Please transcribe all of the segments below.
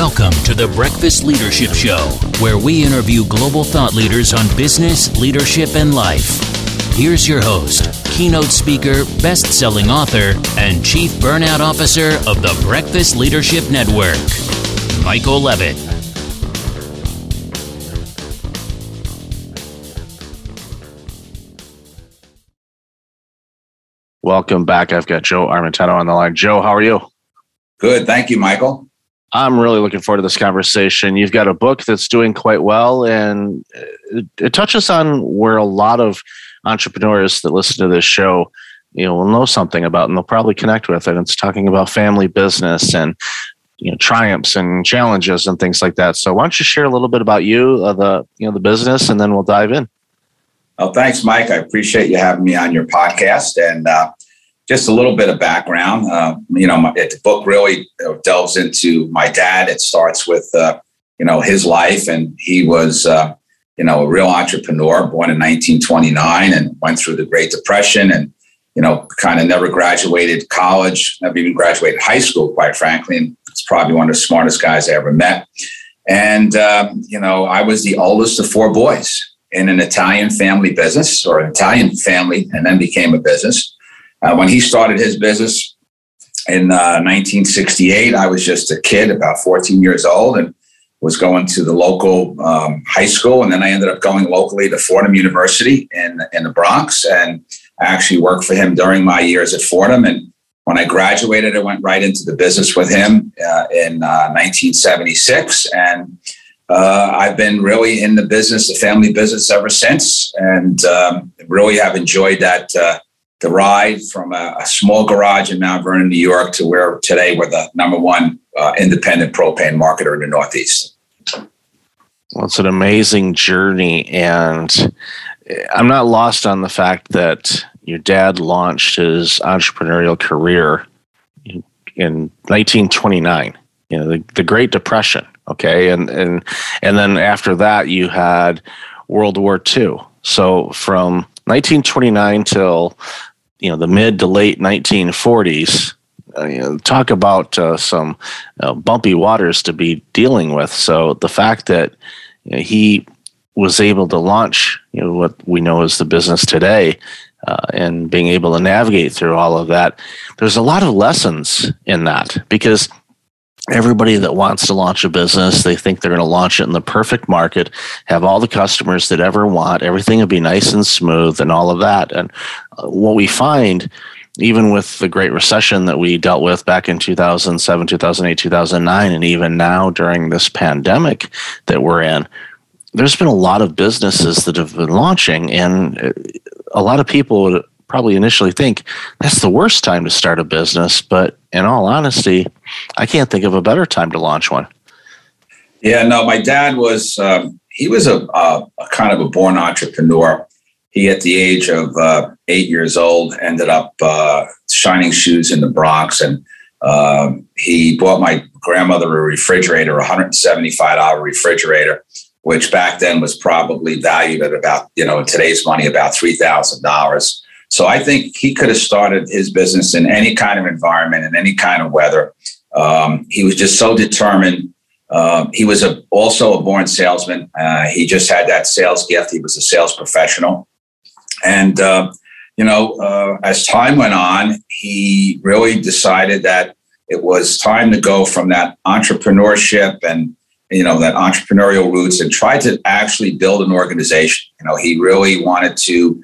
Welcome to the Breakfast Leadership Show, where we interview global thought leaders on business, leadership, and life. Here's your host, keynote speaker, best selling author, and chief burnout officer of the Breakfast Leadership Network, Michael Levitt. Welcome back. I've got Joe Armentano on the line. Joe, how are you? Good. Thank you, Michael. I'm really looking forward to this conversation. You've got a book that's doing quite well, and it, it, touches on where a lot of entrepreneurs that listen to this show, you know, will know something about, and they'll probably connect with it. It's talking about family business and you know triumphs and challenges and things like that. So, why don't you share a little bit about you, uh, the you know the business, and then we'll dive in. Oh, thanks, Mike. I appreciate you having me on your podcast, and uh, just a little bit of background. Uh, you know, my, the book really delves into my dad. It starts with, uh, you know, his life, and he was, uh, you know, a real entrepreneur, born in 1929, and went through the Great Depression, and you know, kind of never graduated college, never even graduated high school, quite frankly. And it's probably one of the smartest guys I ever met. And um, you know, I was the oldest of four boys in an Italian family business, or an Italian family, and then became a business. Uh, when he started his business in uh, 1968, I was just a kid, about 14 years old, and was going to the local um, high school. And then I ended up going locally to Fordham University in, in the Bronx. And I actually worked for him during my years at Fordham. And when I graduated, I went right into the business with him uh, in 1976. Uh, and uh, I've been really in the business, the family business ever since, and um, really have enjoyed that uh, the ride from a, a, small garage in Mount Vernon, New York, to where today we're the number one uh, independent propane marketer in the Northeast. Well, it's an amazing journey, and I'm not lost on the fact that your dad launched his entrepreneurial career in, in 1929. You know, the, the Great Depression. Okay, and and and then after that, you had World War II. So from 1929 till you know the mid to late 1940s. Uh, you know, talk about uh, some uh, bumpy waters to be dealing with. So the fact that you know, he was able to launch, you know, what we know as the business today, uh, and being able to navigate through all of that, there's a lot of lessons in that because everybody that wants to launch a business they think they're going to launch it in the perfect market have all the customers that ever want everything will be nice and smooth and all of that. And uh, what we find even with the great recession that we dealt with back in 2007 2008 2009 and even now during this pandemic that we're in there's been a lot of businesses that have been launching and uh, a lot of people probably initially think that's the worst time to start a business. But in all honesty, I can't think of a better time to launch one. Yeah, no, my dad was, um, he was a, a, a, kind of a born entrepreneur. He, at the age of uh, eight years old, ended up uh, shining shoes in the Bronx. And um, he bought my grandmother a refrigerator, a $175 refrigerator, which back then was probably valued at about, you know, in today's money, about $3,000. So I think he could have started his business in any kind of environment, in any kind of weather. Um, he was just so determined. Uh, he was a, also a born salesman. Uh, he just had that sales gift. He was a sales professional. And, uh, you know, uh, as time went on, he really decided that it was time to go from that entrepreneurship and, you know, that entrepreneurial roots and try to actually build an organization. You know, he really wanted to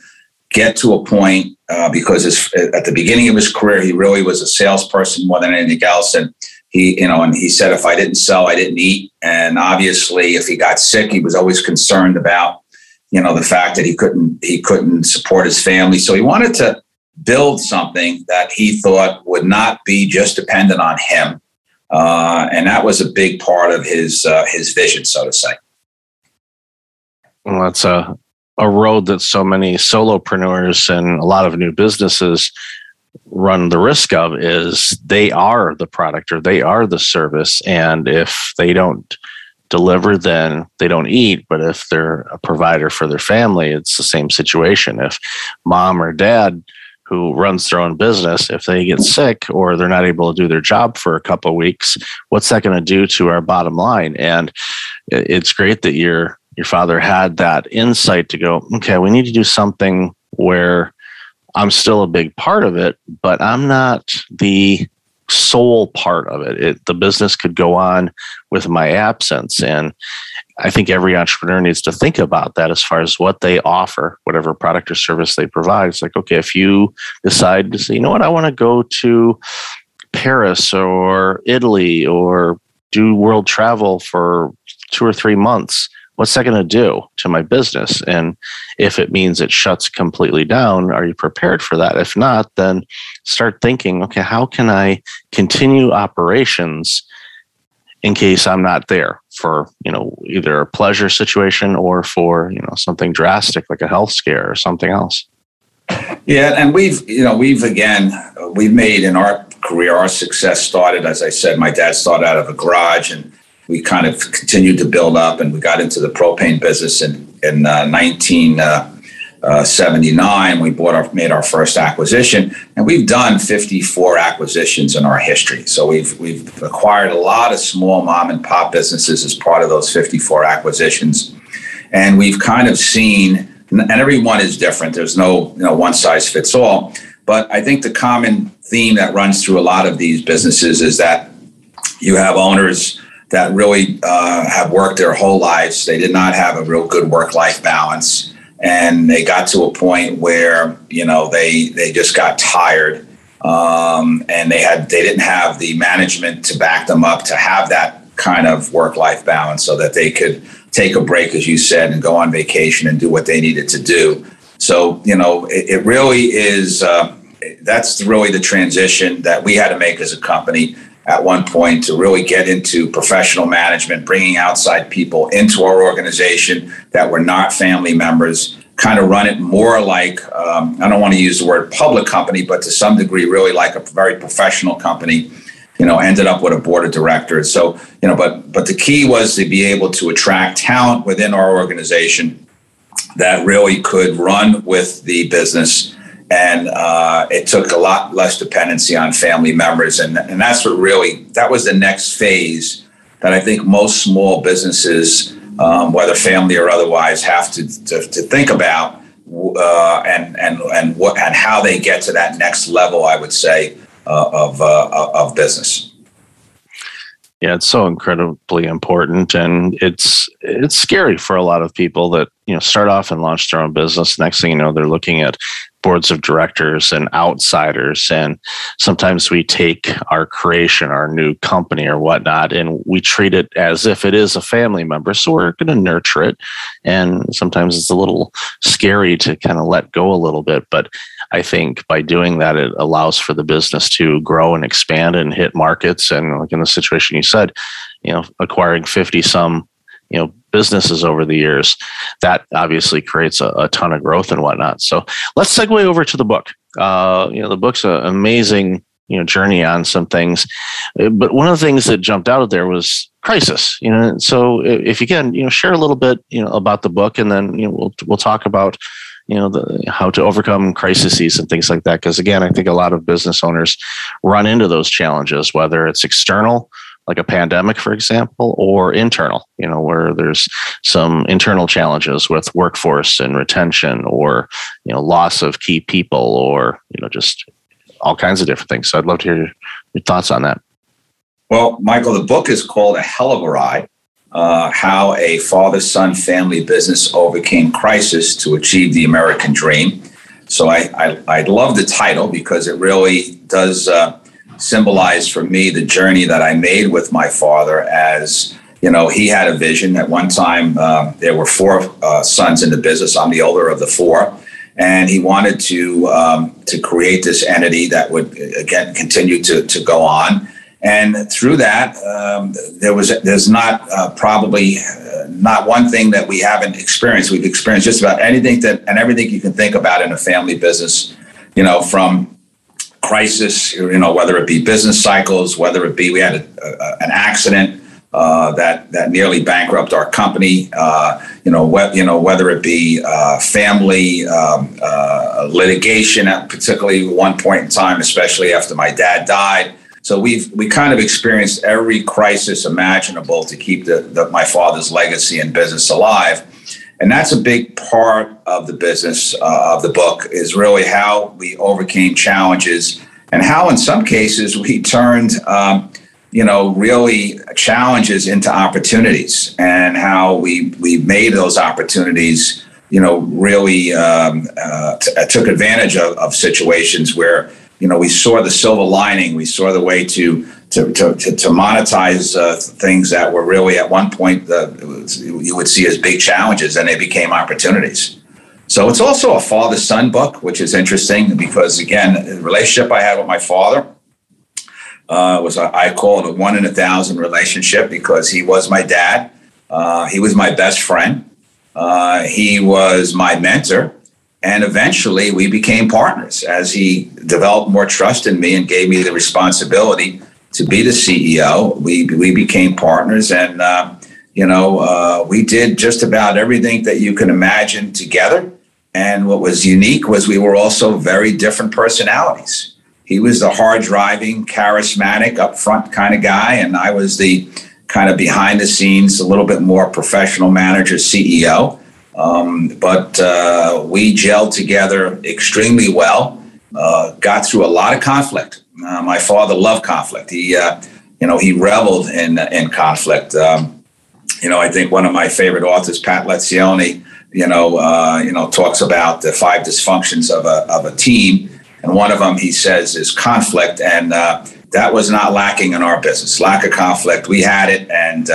get to a point uh, because his, at the beginning of his career, he really was a salesperson more than anything else. And he, you know, and he said, if I didn't sell, I didn't eat. And obviously, if he got sick, he was always concerned about, you know, the fact that he couldn't he couldn't support his family. So he wanted to build something that he thought would not be just dependent on him. Uh, and that was a big part of his uh, his vision, so to say. Well, that's a a road that so many solopreneurs and a lot of new businesses run the risk of is they are the product or they are the service. And if they don't deliver then they don't eat. But if they're a provider for their family it's the same situation. If mom or dad who runs their own business, if they get sick or they're not able to do their job for a couple of weeks, what's that going to do to our bottom line? And it's great that your your father had that insight to go, okay, we need to do something where I'm still a big part of it, but I'm not the sole part of it. it. The business could go on with my absence. And I think every entrepreneur needs to think about that as far as what they offer, whatever product or service they provide. It's like, okay, if you decide to say, you know what, I want to go to Paris or Italy or do world travel for two or three months, what's that going to do to my business? And if it means it shuts completely down, are you prepared for that? If not, then start thinking, okay, how can I continue operations in case I'm not there for, you know, either a pleasure situation or for, you know, something drastic like a health scare or something else. Yeah, and we've, you know, we've again, we've made in our career, our success started, as I said, my dad started out of a garage and we kind of continued to build up and we got into the propane business in, in uh, 19, uh, uh, 79 we bought our made our first acquisition and we've done 54 acquisitions in our history. So we've we've acquired a lot of small mom and pop businesses as part of those 54 acquisitions. And we've kind of seen and every one is different. There's no you know one size fits all. But i think the common theme that runs through a lot of these businesses is that you have owners that really uh, have worked their whole lives. They did not have a real good work life balance. And they got to a point where you know they they just got tired. Um, and they had they didn't have the management to back them up to have that kind of work life balance so that they could take a break as you said and go on vacation and do what they needed to do. So you know it, it really is uh, that's really the transition that we had to make as a company at one point to really get into professional management, bringing outside people into our organization that were not family members, kind of run it more like, um, I don't want to use the word public company, but to some degree, really like a very professional company. You know, ended up with a board of directors. So, you know, but but the key was to be able to attract talent within our organization that really could run with the business and uh, it took a lot less dependency on family members. And, and that's what really that was the next phase that i think most small businesses um, whether family or otherwise have to, to, to think about uh, and and and what and how they get to that next level i would say uh, of uh, of business. Yeah it's so incredibly important and it's it's scary for a lot of people that you know start off and launch their own business. Next thing you know they're looking at boards of directors and outsiders. And sometimes we take our creation, our new company or whatnot, and we treat it as if it is a family member. So we're going to nurture it. And sometimes it's a little scary to kind of let go a little bit. But I think by doing that, it allows for the business to grow and expand and hit markets. And like in the situation you said, you know, acquiring 50 some you know businesses over the years that obviously creates a, a ton of growth and whatnot. So let's segue over to the book. Uh, you know the book's an amazing you know journey on some things. Uh, but one of the things that jumped out of there was crisis you know so if you can you know share a little bit you know about the book and then you know we'll we'll talk about you know the, how to overcome crises and things like that. Because again i think a lot of business owners run into those challenges whether it's external like a pandemic, for example, or internal, you know, where there's some internal challenges with workforce and retention or, you know, loss of key people or, you know, just all kinds of different things. So I'd love to hear your, thoughts on that. Well, Michael, the book is called A Hell of a Ride uh, How a Father Son Family Business Overcame Crisis to Achieve the American Dream. So I, I, I love the title because it really does. Uh, symbolized for me the journey that I made with my father as you know he had a vision. At one time uh, there were four uh, sons in the business. I'm the older of the four. And he wanted to um, to create this entity that would again continue to, to go on. And through that um, there was there's not uh, probably uh, not one thing that we haven't experienced. We've experienced just about anything that and everything you can think about in a family business you know from crisis, you know, whether it be business cycles, whether it be we had a, a, an accident, uh, that that nearly bankrupt our company. Uh, you know, wh- you know whether it be uh, family um, uh, litigation, at particularly one point in time, especially after my dad died. So we've we kind of experienced every crisis imaginable to keep the, the, my father's legacy and business alive, and that's a big part of the business uh, of the book is really how we overcame challenges and how, in some cases, we turned. Um, you know, really challenges into opportunities and how we, we made those opportunities, you know, really um, uh, t- took advantage of, of situations where, you know, we saw the silver lining. We saw the way to to, to, to, monetize uh, things that were really at one point uh, you would see as big challenges and they became opportunities. So it's also a father son book, which is interesting because, again, the relationship I had with my father uh, was a, I call it a one in a thousand relationship because he was my dad. Uh, he was my best friend. Uh, he was my mentor. And eventually we became partners as he developed more trust in me and gave me the responsibility to be the CEO. We, we became partners and, uh, you know, uh, we did just about everything that you can imagine together. And what was unique was we were also very different personalities he was the hard driving, charismatic, upfront kind of guy, and I was the kind of behind the scenes, a little bit more professional manager, CEO. Um, but uh, we gelled together extremely well. Uh, got through a lot of conflict. Uh, my father loved conflict. He, uh, you know, he reveled in in conflict. Um, you know, I think one of my favorite authors, Pat Lencioni, you know, uh, you know, talks about the five dysfunctions of a of a team and one of them he says is conflict, and uh, that was not lacking in our business. Lack of conflict, we had it, and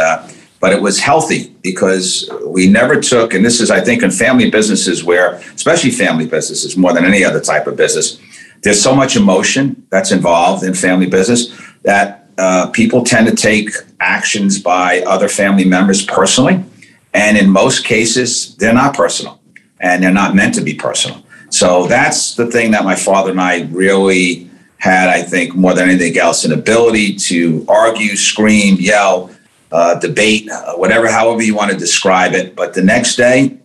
but it was healthy because we never took. And this is, I think, in family businesses where, especially family businesses, more than any other type of business, there's so much emotion that's involved in family business that uh, people tend to take actions by other family members personally, and in most cases, they're not personal, and they're not meant to be personal. So that's the thing that my father and I really had, I think, more than anything else, an ability to argue, scream, yell, uh, debate, uh, whatever, however you want to describe it. But the next day,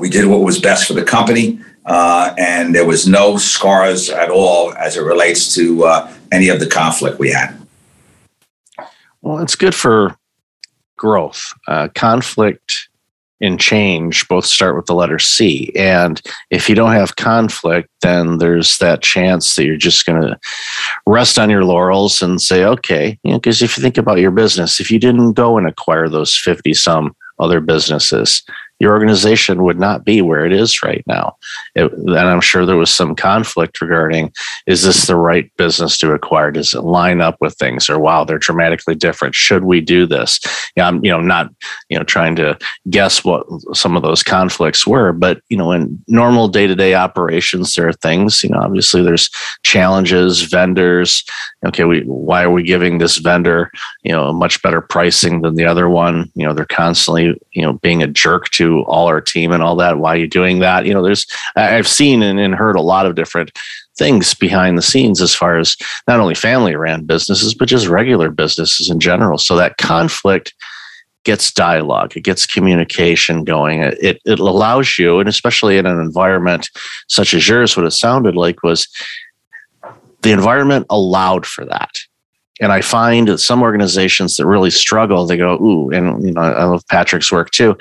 we did what was best for the company, uh, and there was no scars at all as it relates to uh, any of the conflict we had. Well, it's good for growth. Uh, conflict and change both start with the letter C. And if you don't have conflict, then there's that chance that you're just going to rest on your laurels and say, okay, because you know, if you think about your business, if you didn't go and acquire those 50 some other businesses, your organization would not be where it is right now. It, and I'm sure there was some conflict regarding is this the right business to acquire? Does it line up with things? Or wow, they're dramatically different. Should we do this? Yeah, I'm you know not you know trying to guess what some of those conflicts were, but you know in normal day to day operations there are things. You know, obviously there's challenges, vendors. Okay, we why are we giving this vendor you know much better pricing than the other one? You know, they're constantly you know being a jerk to all our team and all that. Why are you doing that? You know, there's I've seen and, and heard a lot of different things behind the scenes as far as not only family ran businesses, but just regular businesses in general. So that conflict gets dialogue, it gets communication going. It, it allows you, and especially in an environment such as yours, what it sounded like was the environment allowed for that. And I find that some organizations that really struggle, they go, ooh, and you know, I love Patrick's work too,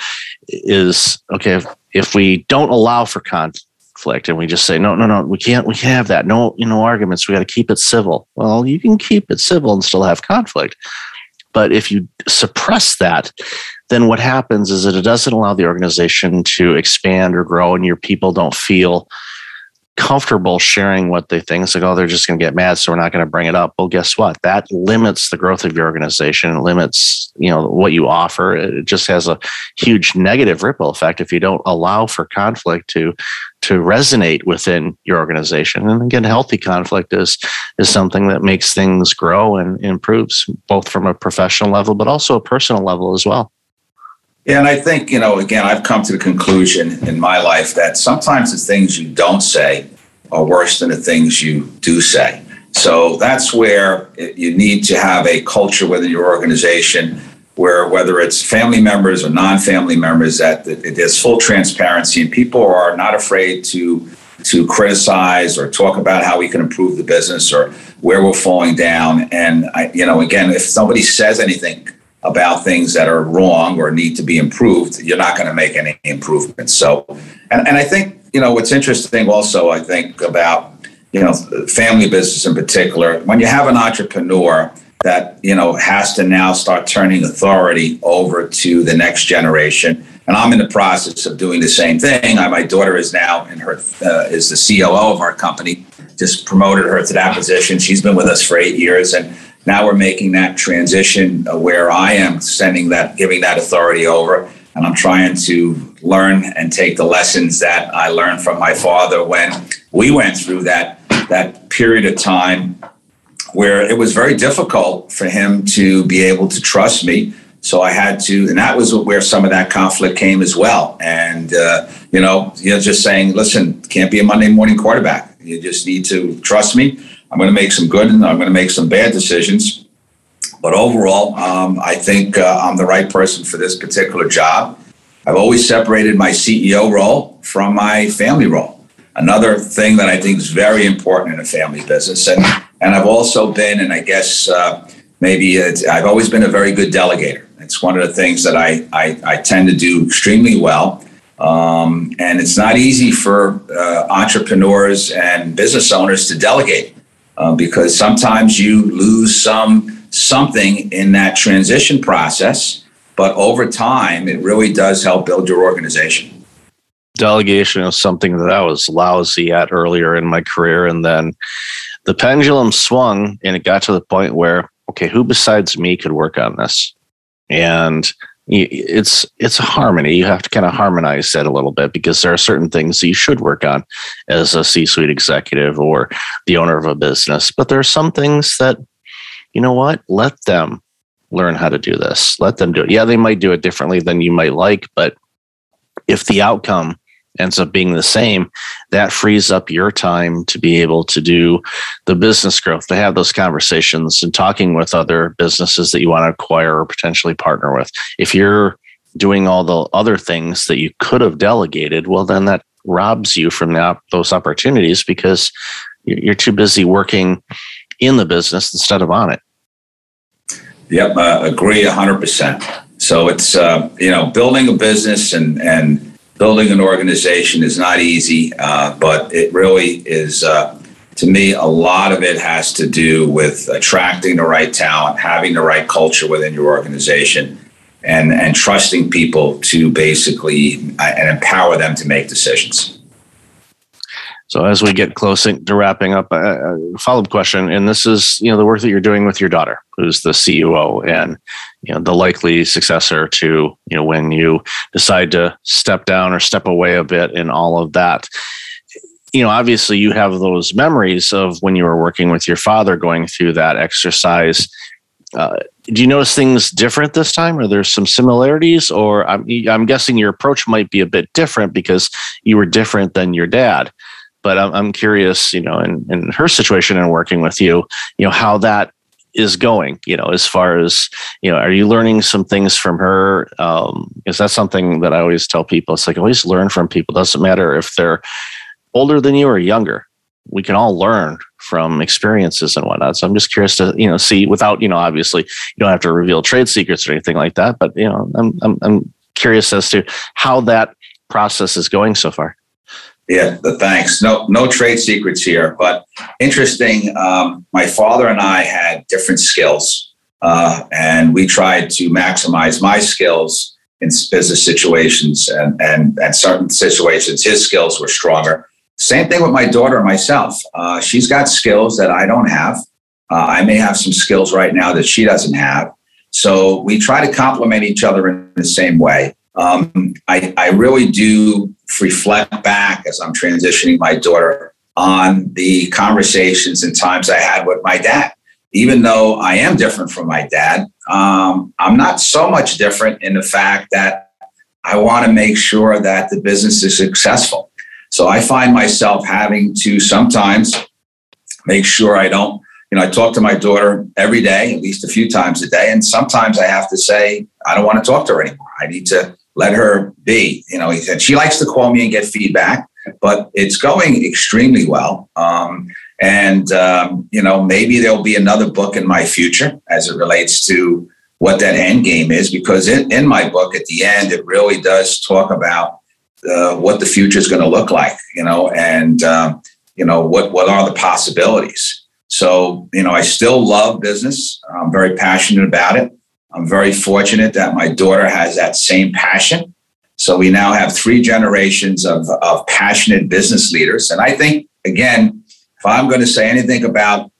is okay, if, if we don't allow for conflict and we just say, no, no, no, we can't, we can't have that. No, you know, arguments. We got to keep it civil. Well, you can keep it civil and still have conflict. But if you suppress that, then what happens is that it doesn't allow the organization to expand or grow and your people don't feel comfortable sharing what they think. It's like, oh, they're just going to get mad, so we're not going to bring it up. Well, guess what? That limits the growth of your organization. It limits, you know, what you offer. It just has a huge negative ripple effect if you don't allow for conflict to to resonate within your organization. And again, healthy conflict is is something that makes things grow and improves both from a professional level, but also a personal level as well. Yeah, and I think, you know, again, I've come to the conclusion in my life that sometimes the things you don't say are worse than the things you do say. So that's where you need to have a culture within your organization where whether it's family members or non-family members, that there's full transparency and people are not afraid to to criticize or talk about how we can improve the business or where we're falling down. And I, you know, again, if somebody says anything about things that are wrong or need to be improved, you're not going to make any improvements. So, and, and I think, you know, what's interesting also, I think about, you know, family business in particular, when you have an entrepreneur that, you know, has to now start turning authority over to the next generation. And I'm in the process of doing the same thing. I, my daughter is now in her, uh, is the COO of our company, just promoted her to that position. She's been with us for eight years. And now we're making that transition where I am sending that, giving that authority over, and I'm trying to learn and take the lessons that I learned from my father when we went through that that period of time where it was very difficult for him to be able to trust me. So I had to, and that was where some of that conflict came as well. And uh, you know, you know, just saying, listen, can't be a Monday morning quarterback. You just need to trust me I'm going to make some good and I'm going to make some bad decisions. But overall, um, I think uh, I'm the right person for this particular job. I've always separated my CEO role from my family role. Another thing that I think is very important in a family business. And, and I've also been, and I guess uh, maybe I've always been a very good delegator. It's one of the things that I, I, I tend to do extremely well. Um, and it's not easy for uh, entrepreneurs and business owners to delegate uh, because sometimes you lose some something in that transition process, but over time, it really does help build your organization. Delegation is something that I was lousy at earlier in my career, and then the pendulum swung, and it got to the point where okay, who besides me could work on this? And it's it's a harmony. You have to kind of harmonize that a little bit because there are certain things that you should work on as a C-suite executive or the owner of a business. But there are some things that, you know what, let them learn how to do this. Let them do it. Yeah, they might do it differently than you might like, but if the outcome ends up being the same, that frees up your time to be able to do the business growth, to have those conversations and talking with other businesses that you want to acquire or potentially partner with. If you're doing all the other things that you could have delegated, well, then that robs you from those opportunities because you're too busy working in the business instead of on it. Yep, uh, agree 100%. So it's, uh, you know, building a business and, and, building an organization is not easy, uh, but it really is. Uh, to me, a lot of it has to do with attracting the right talent, having the right culture within your organization, and and trusting people to basically uh, and empower them to make decisions. So as we get close to wrapping up, a follow-up question, and this is you know the work that you're doing with your daughter, who's the CEO and you know the likely successor to you know when you decide to step down or step away a bit in all of that. You know, obviously, you have those memories of when you were working with your father, going through that exercise. Uh, do you notice things different this time? Are there some similarities, or I'm, I'm guessing your approach might be a bit different because you were different than your dad but I'm, I'm curious, you know, in, in her situation and working with you, you know, how that is going, you know, as far as, you know, are you learning some things from her? Um, is that something that I always tell people? It's like always learn from people. Doesn't matter if they're older than you or younger. We can all learn from experiences and whatnot. So I'm just curious to, you know, see without, you know, obviously you don't have to reveal trade secrets or anything like that, but you know, I'm I'm, I'm curious as to how that process is going so far. Yeah, the thanks. No, no trade secrets here, but interesting. Um, my father and I had different skills, uh, and we tried to maximize my skills in business situations, and and and certain situations, his skills were stronger. Same thing with my daughter and myself. Uh, she's got skills that I don't have. Uh, I may have some skills right now that she doesn't have. So we try to complement each other in the same way. Um, I, I really do reflect back as I'm transitioning my daughter on the conversations and times I had with my dad. Even though I am different from my dad, um, I'm not so much different in the fact that I want to make sure that the business is successful. So I find myself having to sometimes make sure I don't you know, I talk to my daughter every day, at least a few times a day. And sometimes I have to say, I don't want to talk to her anymore. I need to let her be. You know, said she likes to call me and get feedback, but it's going extremely well. Um, and, um, you know, maybe there'll be another book in my future as it relates to what that end game is, because in, in my book, at the end, it really does talk about uh, what the future is going to look like, you know, and, um, you know, what, what are the possibilities. So, you know, I still love business. I'm very passionate about it. I'm very fortunate that my daughter has that same passion. So we now have three generations of, of passionate business leaders. And I think, again, if I'm going to say anything about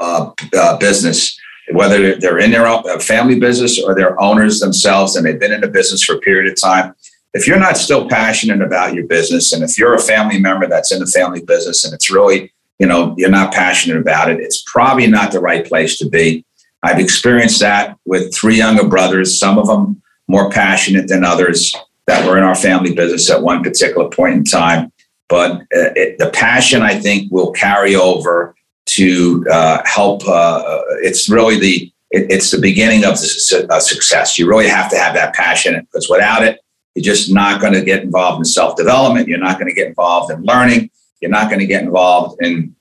uh, uh, business, whether they're in their own, family business or they're owners themselves and they've been in the business for a period of time, if you're not still passionate about your business and if you're a family member that's in the family business and it's really, you know, you're not passionate about it, it's probably not the right place to be. I've experienced that with three younger brothers, some of them more passionate than others that were in our family business at one particular point in time. But uh, it, the passion, I think, will carry over to uh, help. Uh, it's really the it, it's the beginning of the, uh, success. You really have to have that passion because without it, you're just not going to get involved in self development. You're not going to get involved in learning. You're not going to get involved in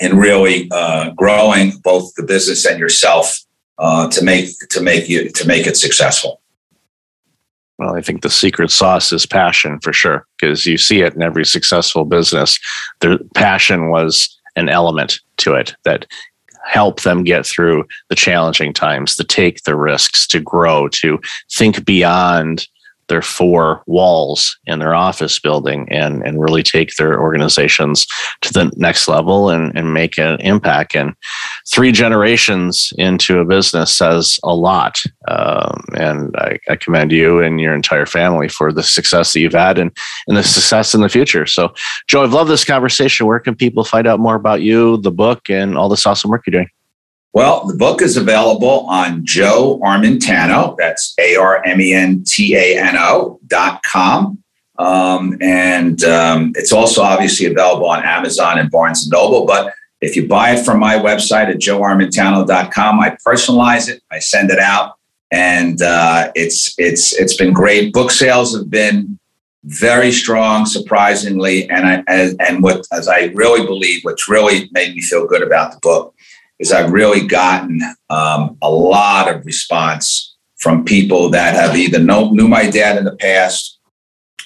in really uh, growing both the business and yourself uh, to make to make you to make it successful. Well, I think the secret sauce is passion for sure, because you see it in every successful business. The passion was an element to it that helped them get through the challenging times, to take the risks, to grow, to think beyond their four walls in their office building and, and really take their organizations to the next level and, and make an impact. And three generations into a business says a lot. Um, and I, I, commend you and your entire family for the success that you've had and, and the success in the future. So, Joe, I've loved this conversation. Where can people find out more about you, the book, and all this awesome work you're doing? Well, the book is available on Joe Armentano. That's A R M E N T A N O dot com. Um, and um, it's also obviously available on Amazon and Barnes and Noble. But if you buy it from my website at joearmentano.com, I personalize it, I send it out, and uh, it's it's it's been great. Book sales have been very strong, surprisingly, and I and, and what as I really believe, what's really made me feel good about the book is I've really gotten um, a lot of response from people that have either know, knew my dad in the past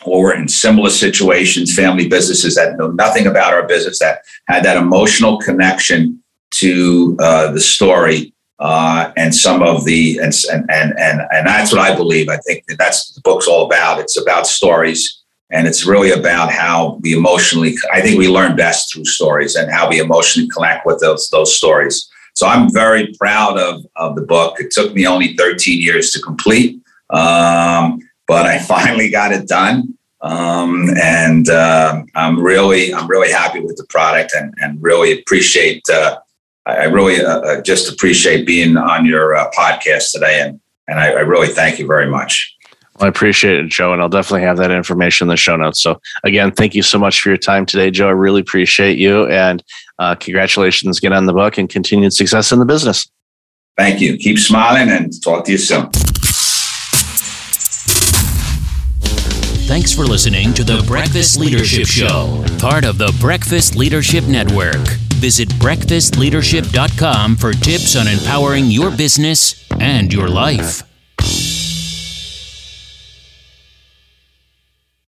or were in similar situations, family businesses that know nothing about our business, that had that emotional connection to uh, the story uh, and some of the and, and and and that's what I believe. I think that that's the book's all about. It's about stories and it's really about how we emotionally, I think we learn best through stories and how we emotionally connect with those, those stories. So I'm very proud of, of the book. It took me only 13 years to complete, um, but I finally got it done. Um, and uh, I'm really, I'm really happy with the product and, and really appreciate, uh, I really uh, uh, just appreciate being on your uh, podcast today. And, and I, I really thank you very much. I appreciate it, Joe, and I'll definitely have that information in the show notes. So, again, thank you so much for your time today, Joe. I really appreciate you, and uh, congratulations again on the book and continued success in the business. Thank you. Keep smiling, and talk to you soon. Thanks for listening to the Breakfast Leadership Show, part of the Breakfast Leadership Network. Visit breakfastleadership.com for tips on empowering your business and your life.